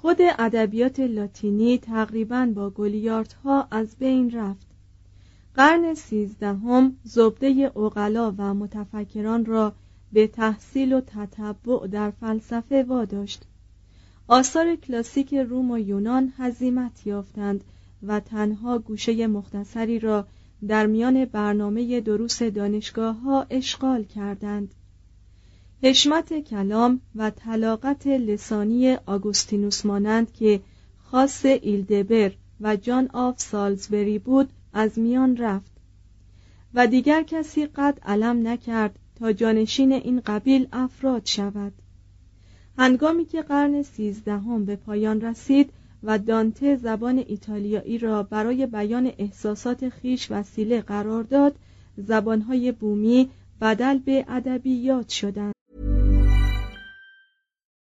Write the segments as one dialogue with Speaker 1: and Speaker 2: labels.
Speaker 1: خود ادبیات لاتینی تقریبا با گلیاردها از بین رفت. قرن سیزدهم زبده اغلا و متفکران را به تحصیل و تتبع در فلسفه واداشت. آثار کلاسیک روم و یونان هزیمت یافتند و تنها گوشه مختصری را در میان برنامه دروس دانشگاه ها اشغال کردند. حشمت کلام و طلاقت لسانی آگوستینوس مانند که خاص هیلدبر و جان آف سالزبری بود از میان رفت. و دیگر کسی قد علم نکرد تا جانشین این قبیل افراد شود. هنگامی که قرن سیزدهم به پایان رسید و دانته زبان ایتالیایی را برای بیان احساسات خویش وسیله قرار داد زبانهای بومی بدل به ادبیات شدند.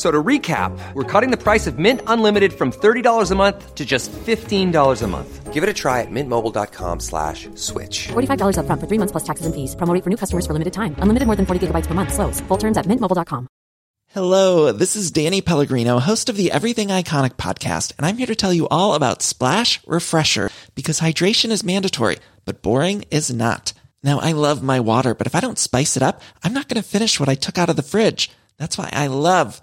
Speaker 2: So to recap, we're cutting the price of Mint Unlimited from $30 a month to just $15 a month.
Speaker 3: Give it a try at mintmobile.com slash switch.
Speaker 4: $45 up front for three months plus taxes and fees. Promo for new customers for limited time. Unlimited more than 40 gigabytes per month. Slows. Full terms at mintmobile.com.
Speaker 5: Hello, this is Danny Pellegrino, host of the Everything Iconic podcast, and I'm here to tell you all about Splash Refresher because hydration is mandatory, but boring is not. Now, I love my water, but if I don't spice it up, I'm not going to finish what I took out of the fridge. That's why I love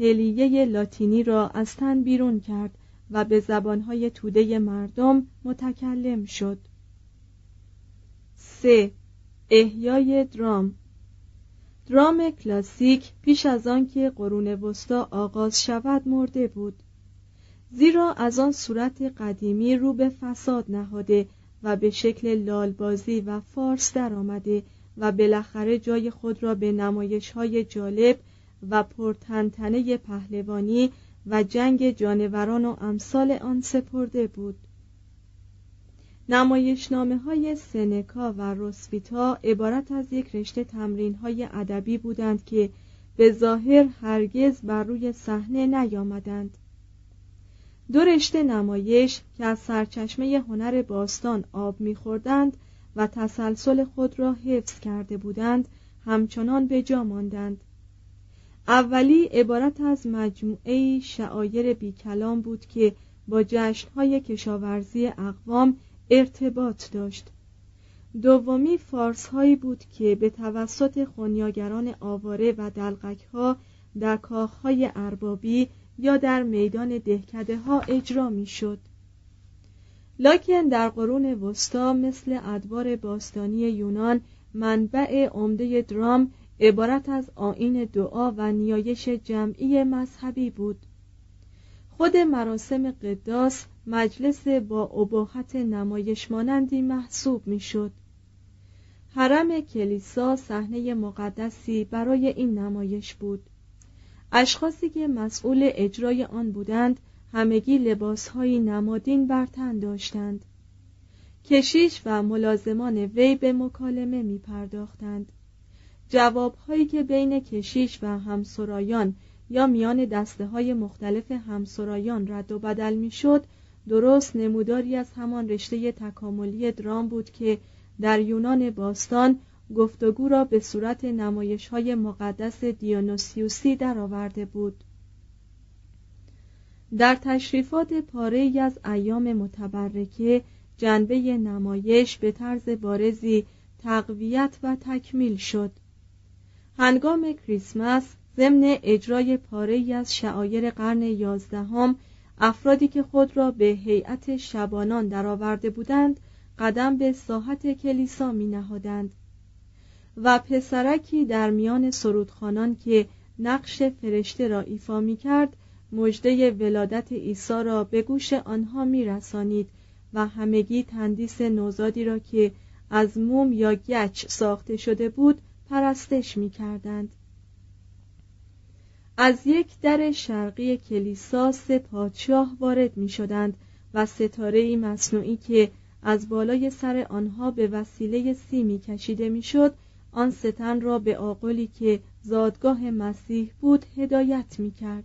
Speaker 1: هلیه لاتینی را از تن بیرون کرد و به زبانهای توده مردم متکلم شد. 3. احیای درام. درام کلاسیک پیش از آنکه قرون وسطا آغاز شود مرده بود. زیرا از آن صورت قدیمی رو به فساد نهاده و به شکل لالبازی و فارس درآمده و بالاخره جای خود را به نمایش های جالب و پرتنتنه پهلوانی و جنگ جانوران و امثال آن سپرده بود. نمایشنامه های سنکا و روسویتا عبارت از یک رشته تمرین های ادبی بودند که به ظاهر هرگز بر روی صحنه نیامدند. دو رشته نمایش که از سرچشمه هنر باستان آب میخوردند و تسلسل خود را حفظ کرده بودند همچنان به جا ماندند. اولی عبارت از مجموعه شعایر بی کلام بود که با جشنهای کشاورزی اقوام ارتباط داشت. دومی فارس هایی بود که به توسط خونیاگران آواره و دلقک ها در کاخهای اربابی یا در میدان دهکده ها اجرا می شد لاکن در قرون وسطا مثل ادوار باستانی یونان منبع عمده درام عبارت از آین دعا و نیایش جمعی مذهبی بود. خود مراسم قداس مجلس با اباحت نمایش مانندی محسوب می‌شد. حرم کلیسا صحنه مقدسی برای این نمایش بود. اشخاصی که مسئول اجرای آن بودند همگی لباسهایی نمادین بر تن داشتند. کشیش و ملازمان وی به مکالمه می پرداختند جوابهایی که بین کشیش و همسرایان یا میان دسته های مختلف همسرایان رد و بدل می شد درست نموداری از همان رشته تکاملی درام بود که در یونان باستان گفتگو را به صورت نمایش های مقدس دیونوسیوسی درآورده بود. در تشریفات پاره از ایام متبرکه جنبه نمایش به طرز بارزی تقویت و تکمیل شد. هنگام کریسمس ضمن اجرای پاره از شعایر قرن یازدهم افرادی که خود را به هیئت شبانان درآورده بودند قدم به ساحت کلیسا می نهادند و پسرکی در میان سرودخانان که نقش فرشته را ایفا می کرد مژده ولادت عیسی را به گوش آنها می رسانید و همگی تندیس نوزادی را که از موم یا گچ ساخته شده بود پرستش می کردند. از یک در شرقی کلیسا سه پادشاه وارد می شدند و ستاره مصنوعی که از بالای سر آنها به وسیله سیمی کشیده می‌شد آن ستن را به آقلی که زادگاه مسیح بود هدایت می کرد.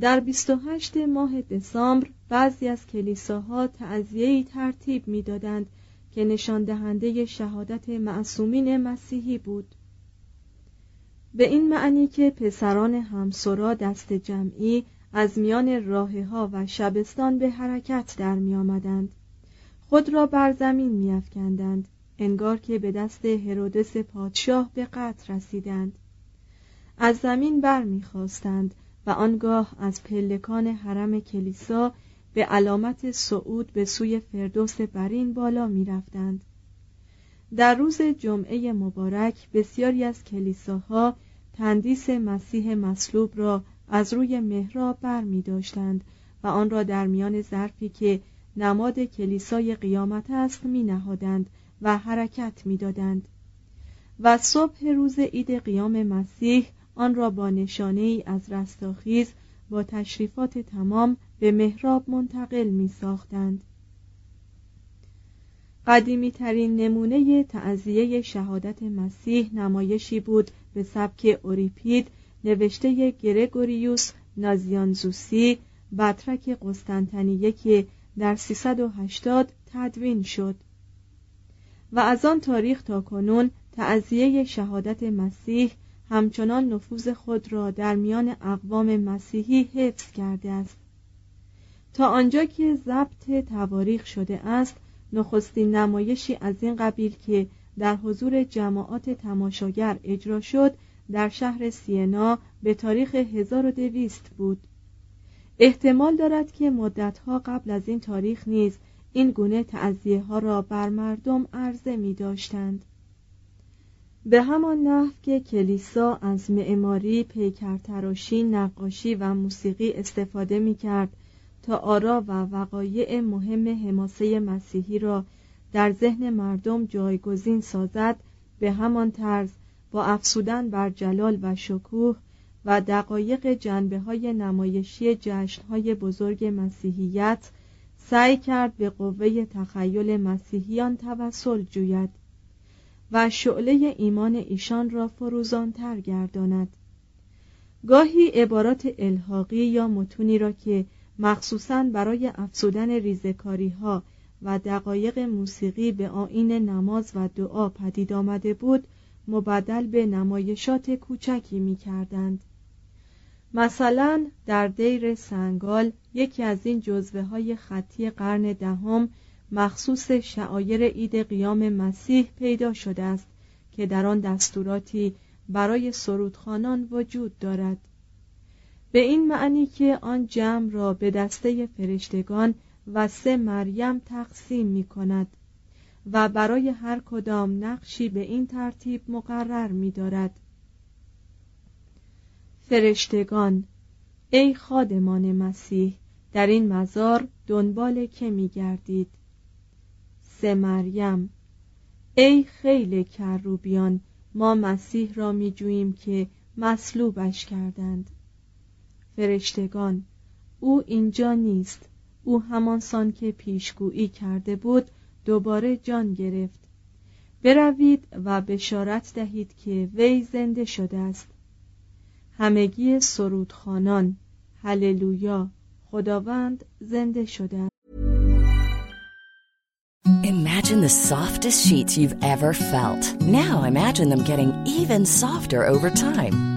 Speaker 1: در 28 ماه دسامبر بعضی از کلیساها تعذیه‌ای ترتیب می‌دادند که نشان دهنده شهادت معصومین مسیحی بود به این معنی که پسران همسرا دست جمعی از میان راه ها و شبستان به حرکت در می آمدند. خود را بر زمین می افکندند. انگار که به دست هرودس پادشاه به قتل رسیدند از زمین بر می خواستند و آنگاه از پلکان حرم کلیسا به علامت صعود به سوی فردوس برین بالا می رفتند. در روز جمعه مبارک بسیاری از کلیساها تندیس مسیح مصلوب را از روی محراب بر می داشتند و آن را در میان ظرفی که نماد کلیسای قیامت است می نهادند و حرکت می دادند. و صبح روز عید قیام مسیح آن را با نشانه ای از رستاخیز با تشریفات تمام به محراب منتقل می ساختند. قدیمی ترین نمونه تعذیه شهادت مسیح نمایشی بود به سبک اوریپید نوشته گرگوریوس نازیانزوسی بطرک قسطنطنیه که در 380 تدوین شد و از آن تاریخ تا کنون تعذیه شهادت مسیح همچنان نفوذ خود را در میان اقوام مسیحی حفظ کرده است تا آنجا که ضبط تواریخ شده است نخستین نمایشی از این قبیل که در حضور جماعات تماشاگر اجرا شد در شهر سینا به تاریخ 1200 بود. احتمال دارد که مدتها قبل از این تاریخ نیز این گونه تعذیه ها را بر مردم عرضه می داشتند به همان نحو که کلیسا از معماری پیکرتراشی نقاشی و موسیقی استفاده می کرد تا آرا و وقایع مهم حماسه مسیحی را در ذهن مردم جایگزین سازد به همان طرز با افسودن بر جلال و شکوه و دقایق جنبه های نمایشی جشن های بزرگ مسیحیت سعی کرد به قوه تخیل مسیحیان توسل جوید و شعله ایمان ایشان را فروزانتر گرداند. گاهی عبارات الحاقی یا متونی را که مخصوصا برای افسودن ریزکاری ها و دقایق موسیقی به آین نماز و دعا پدید آمده بود مبدل به نمایشات کوچکی می کردند. مثلا در دیر سنگال یکی از این جزوه های خطی قرن دهم مخصوص شعایر عید قیام مسیح پیدا شده است که در آن دستوراتی برای سرودخانان وجود دارد به این معنی که آن جمع را به دسته فرشتگان و سه مریم تقسیم می کند و برای هر کدام نقشی به این ترتیب مقرر می دارد فرشتگان ای خادمان مسیح در این مزار دنبال که می گردید سه مریم ای خیل کروبیان ما مسیح را می جوییم که مصلوبش کردند. فرشتگان. او اینجا نیست. او همانسان که پیشگویی کرده بود دوباره جان گرفت. بروید و بشارت دهید که وی زنده شده است. همگی سرودخانان. هللویا. خداوند زنده شده است.
Speaker 6: Imagine the softest sheets you've ever felt. Now imagine them getting even softer over time.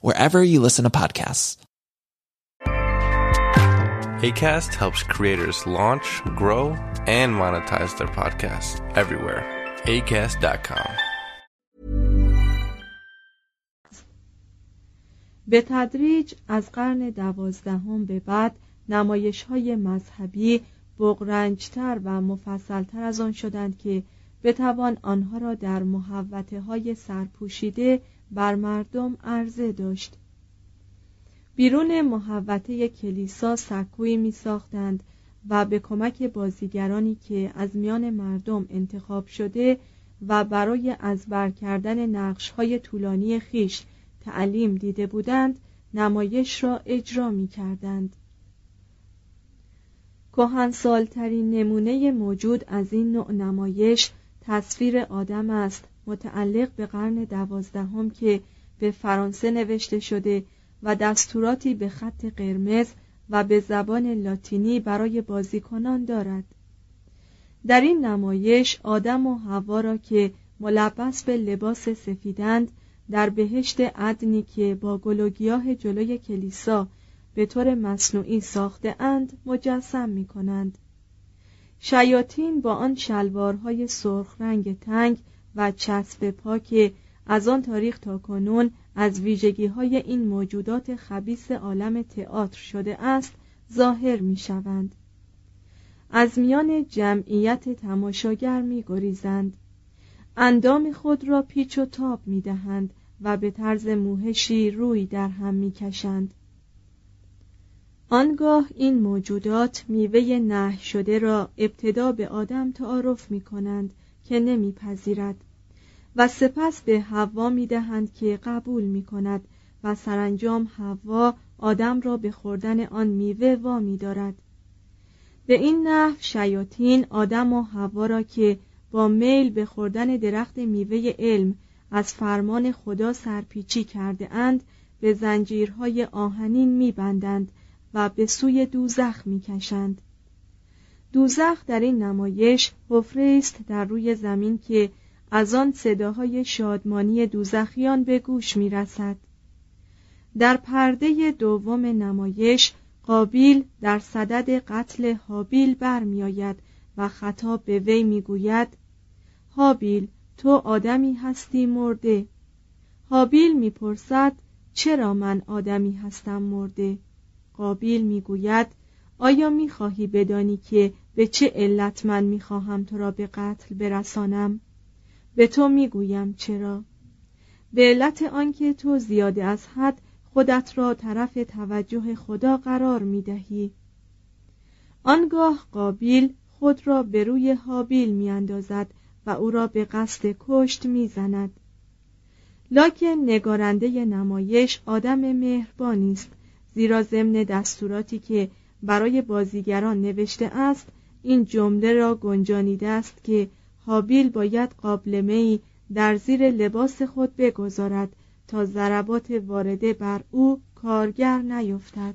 Speaker 5: wherever you listen to podcasts.
Speaker 7: ACAST helps creators launch, grow, and monetize their podcasts everywhere. ACAST.com.
Speaker 1: به تدریج از قرن دوازدهم به بعد نمایش های مذهبی بغرنجتر و مفصلتر از آن شدند که بتوان آنها را در محوطه های سرپوشیده بر مردم عرضه داشت. بیرون محوطه کلیسا سکویی می ساختند و به کمک بازیگرانی که از میان مردم انتخاب شده و برای از بر کردن نقش های طولانی خیش تعلیم دیده بودند نمایش را اجرا می کردند کهنسالترین نمونه موجود از این نوع نمایش تصویر آدم است متعلق به قرن دوازدهم که به فرانسه نوشته شده و دستوراتی به خط قرمز و به زبان لاتینی برای بازیکنان دارد. در این نمایش آدم و هوا را که ملبس به لباس سفیدند در بهشت عدنی که با گل جلوی کلیسا به طور مصنوعی ساخته اند مجسم می کنند شیاطین با آن شلوارهای سرخ رنگ تنگ و چسب پا که از آن تاریخ تا کنون از ویژگی های این موجودات خبیس عالم تئاتر شده است ظاهر می شوند. از میان جمعیت تماشاگر می گریزند. اندام خود را پیچ و تاب می دهند و به طرز موهشی روی در هم می کشند. آنگاه این موجودات میوه نه شده را ابتدا به آدم تعارف می کنند که نمیپذیرد و سپس به حوا می دهند که قبول می کند و سرانجام حوا آدم را به خوردن آن میوه وا می دارد. به این نحو شیاطین آدم و حوا را که با میل به خوردن درخت میوه علم از فرمان خدا سرپیچی کرده اند به زنجیرهای آهنین می بندند و به سوی دوزخ می کشند. دوزخ در این نمایش حفره است در روی زمین که از آن صداهای شادمانی دوزخیان به گوش می رسد. در پرده دوم نمایش قابیل در صدد قتل حابیل برمیآید و خطاب به وی می‌گوید حابیل تو آدمی هستی مرده حابیل می‌پرسد چرا من آدمی هستم مرده قابیل می‌گوید آیا می‌خواهی بدانی که به چه علت من می‌خواهم تو را به قتل برسانم به تو می‌گویم چرا به علت آنکه تو زیاده از حد خودت را طرف توجه خدا قرار می دهی. آنگاه قابیل خود را به روی حابیل می اندازد و او را به قصد کشت می زند. لاکن نگارنده نمایش آدم مهربانی است زیرا ضمن دستوراتی که برای بازیگران نوشته است این جمله را گنجانیده است که حابیل باید قابلمه در زیر لباس خود بگذارد تا ضربات وارده بر او کارگر نیفتد.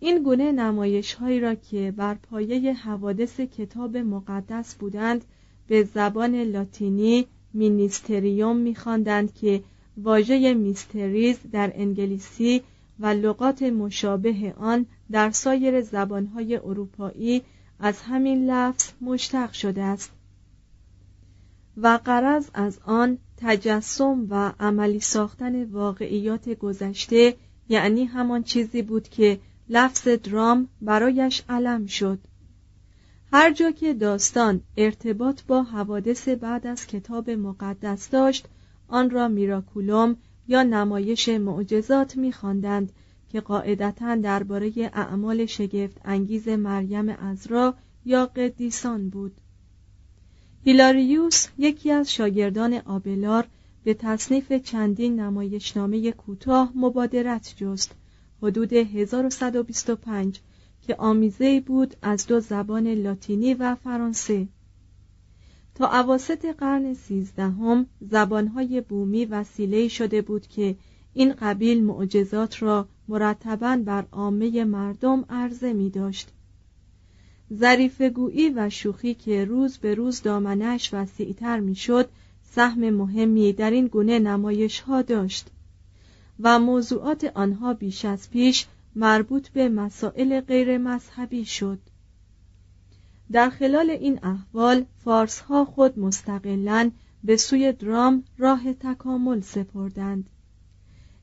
Speaker 1: این گونه نمایش هایی را که بر پایه حوادث کتاب مقدس بودند به زبان لاتینی مینیستریوم میخواندند که واژه میستریز در انگلیسی و لغات مشابه آن در سایر زبانهای اروپایی از همین لفظ مشتق شده است. و قرض از آن تجسم و عملی ساختن واقعیات گذشته یعنی همان چیزی بود که لفظ درام برایش علم شد. هر جا که داستان ارتباط با حوادث بعد از کتاب مقدس داشت آن را میراکولوم یا نمایش معجزات میخواندند که قاعدتا درباره اعمال شگفت انگیز مریم ازرا یا قدیسان بود. هیلاریوس یکی از شاگردان آبلار به تصنیف چندین نمایشنامه کوتاه مبادرت جست. حدود 1125 که آمیزه بود از دو زبان لاتینی و فرانسه. تا عواست قرن سیزدهم زبانهای بومی وسیله شده بود که این قبیل معجزات را مرتبا بر عامه مردم عرضه می داشت ظریفگویی و شوخی که روز به روز دامنش وسیعتر می‌شد سهم مهمی در این گونه نمایش ها داشت و موضوعات آنها بیش از پیش مربوط به مسائل غیر مذهبی شد. در خلال این احوال فارس ها خود مستقلا به سوی درام راه تکامل سپردند.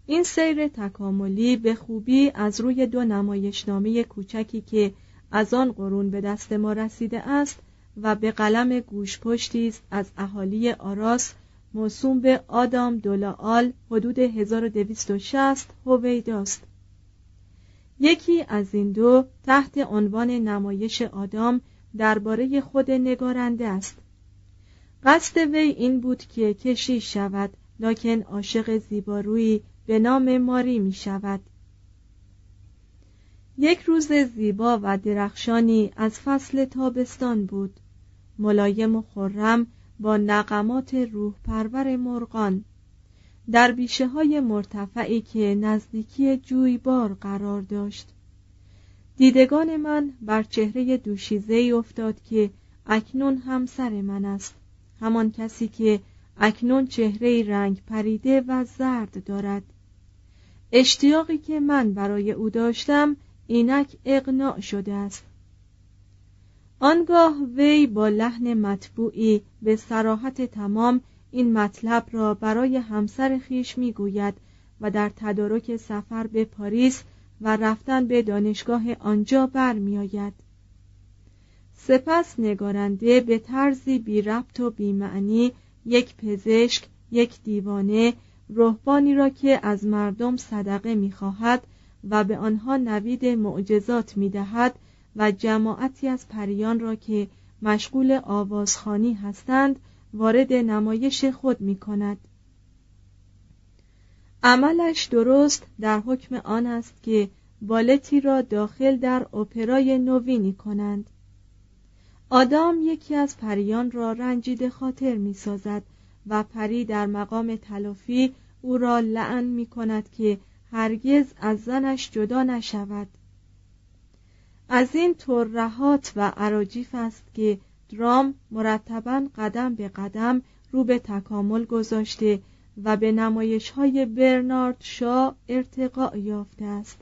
Speaker 1: این سیر تکاملی به خوبی از روی دو نمایشنامه کوچکی که از آن قرون به دست ما رسیده است و به قلم گوشپشتی است از اهالی آراس موسوم به آدام دولائال حدود 1260 هویداست یکی از این دو تحت عنوان نمایش آدام درباره خود نگارنده است. قصد وی این بود که کشی شود لکن عاشق زیبارویی به نام ماری می شود. یک روز زیبا و درخشانی از فصل تابستان بود. ملایم و خرم با نقمات روح پرور مرغان. در بیشه های مرتفعی که نزدیکی جویبار قرار داشت. دیدگان من بر چهره دوشیزه افتاد که اکنون همسر من است. همان کسی که اکنون چهره رنگ پریده و زرد دارد. اشتیاقی که من برای او داشتم اینک اقناع شده است. آنگاه وی با لحن مطبوعی به سراحت تمام این مطلب را برای همسر خیش می‌گوید و در تدارک سفر به پاریس و رفتن به دانشگاه آنجا برمیآید سپس نگارنده به طرزی بی ربط و بی معنی یک پزشک یک دیوانه رهبانی را که از مردم صدقه می‌خواهد و به آنها نوید معجزات می‌دهد و جماعتی از پریان را که مشغول آوازخانی هستند وارد نمایش خود می کند. عملش درست در حکم آن است که بالتی را داخل در اپرای نوینی کنند. آدام یکی از پریان را رنجیده خاطر می سازد و پری در مقام تلافی او را لعن می کند که هرگز از زنش جدا نشود. از این ترهات و عراجیف است که درام مرتبا قدم به قدم رو به تکامل گذاشته و به نمایش های برنارد شا ارتقا یافته است.